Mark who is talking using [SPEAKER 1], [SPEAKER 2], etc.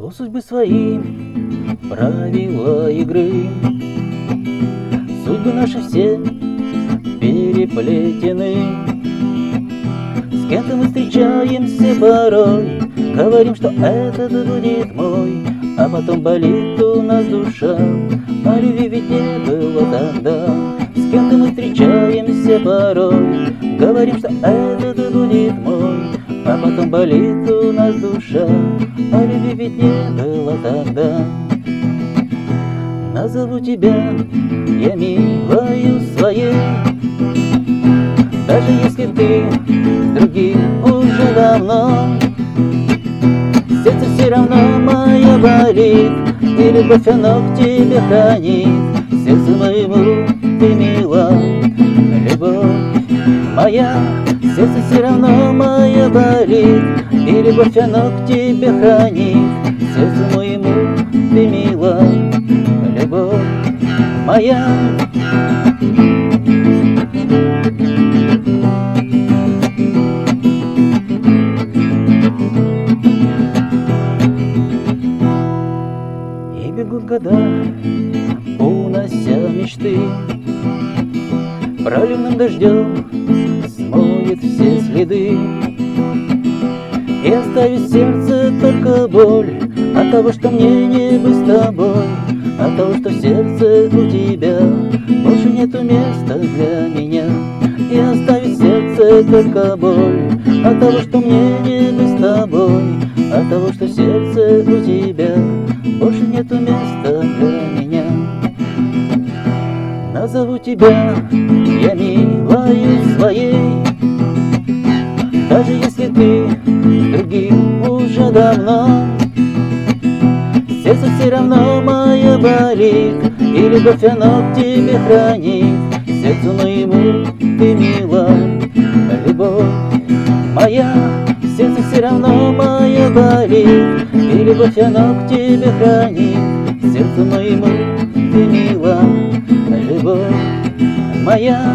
[SPEAKER 1] У судьбы свои правила игры. Судьбы наши все переплетены. С кем-то мы встречаемся порой Говорим, что этот будет мой А потом болит у нас душа А любви ведь не было тогда. С кем-то мы встречаемся порой Говорим, что этот будет мой А потом болит у нас душа А любви ведь не было тогда. Назову тебя я милою своей. Даже если ты другим уже давно Сердце все равно мое болит И любовь оно к тебе хранит. Сердце моему ты мила Любовь моя Сердце все равно мое болит И любовь оно к тебе хранит. Сердце моему ты мила Любовь моя. И бегут года, унося мечты. Проливным дождем смоет все следы И оставит сердце только боль От того, что мне не быть с тобой От того, что сердце у тебя. Больше нету места для меня. И оставит сердце только боль От того, что мне не быть с тобой От того, что сердце у тебя. Больше нету места для меня. Назову тебя я милою своей Даже если ты другим уже давно Сердце все равно мое болит И любовь оно к тебе хранит. Сердцу моему ты мила Любовь моя Сердце все равно мое болит И любовь оно к тебе хранит. Сердцу моему ты мила Любовь моя